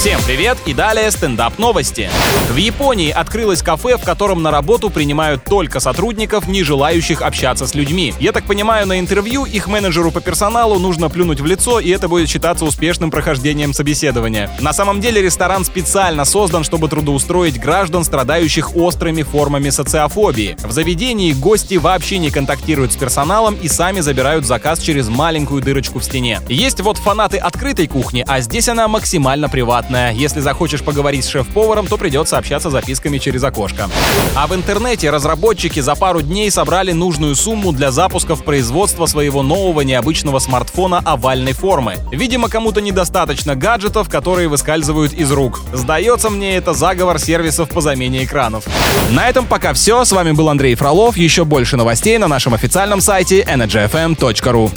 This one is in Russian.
Всем привет и далее стендап новости. В Японии открылось кафе, в котором на работу принимают только сотрудников, не желающих общаться с людьми. Я так понимаю, на интервью их менеджеру по персоналу нужно плюнуть в лицо, и это будет считаться успешным прохождением собеседования. На самом деле ресторан специально создан, чтобы трудоустроить граждан, страдающих острыми формами социофобии. В заведении гости вообще не контактируют с персоналом и сами забирают заказ через маленькую дырочку в стене. Есть вот фанаты открытой кухни, а здесь она максимально приватная бесплатная. Если захочешь поговорить с шеф-поваром, то придется общаться записками через окошко. А в интернете разработчики за пару дней собрали нужную сумму для запуска в производство своего нового необычного смартфона овальной формы. Видимо, кому-то недостаточно гаджетов, которые выскальзывают из рук. Сдается мне, это заговор сервисов по замене экранов. На этом пока все. С вами был Андрей Фролов. Еще больше новостей на нашем официальном сайте energyfm.ru.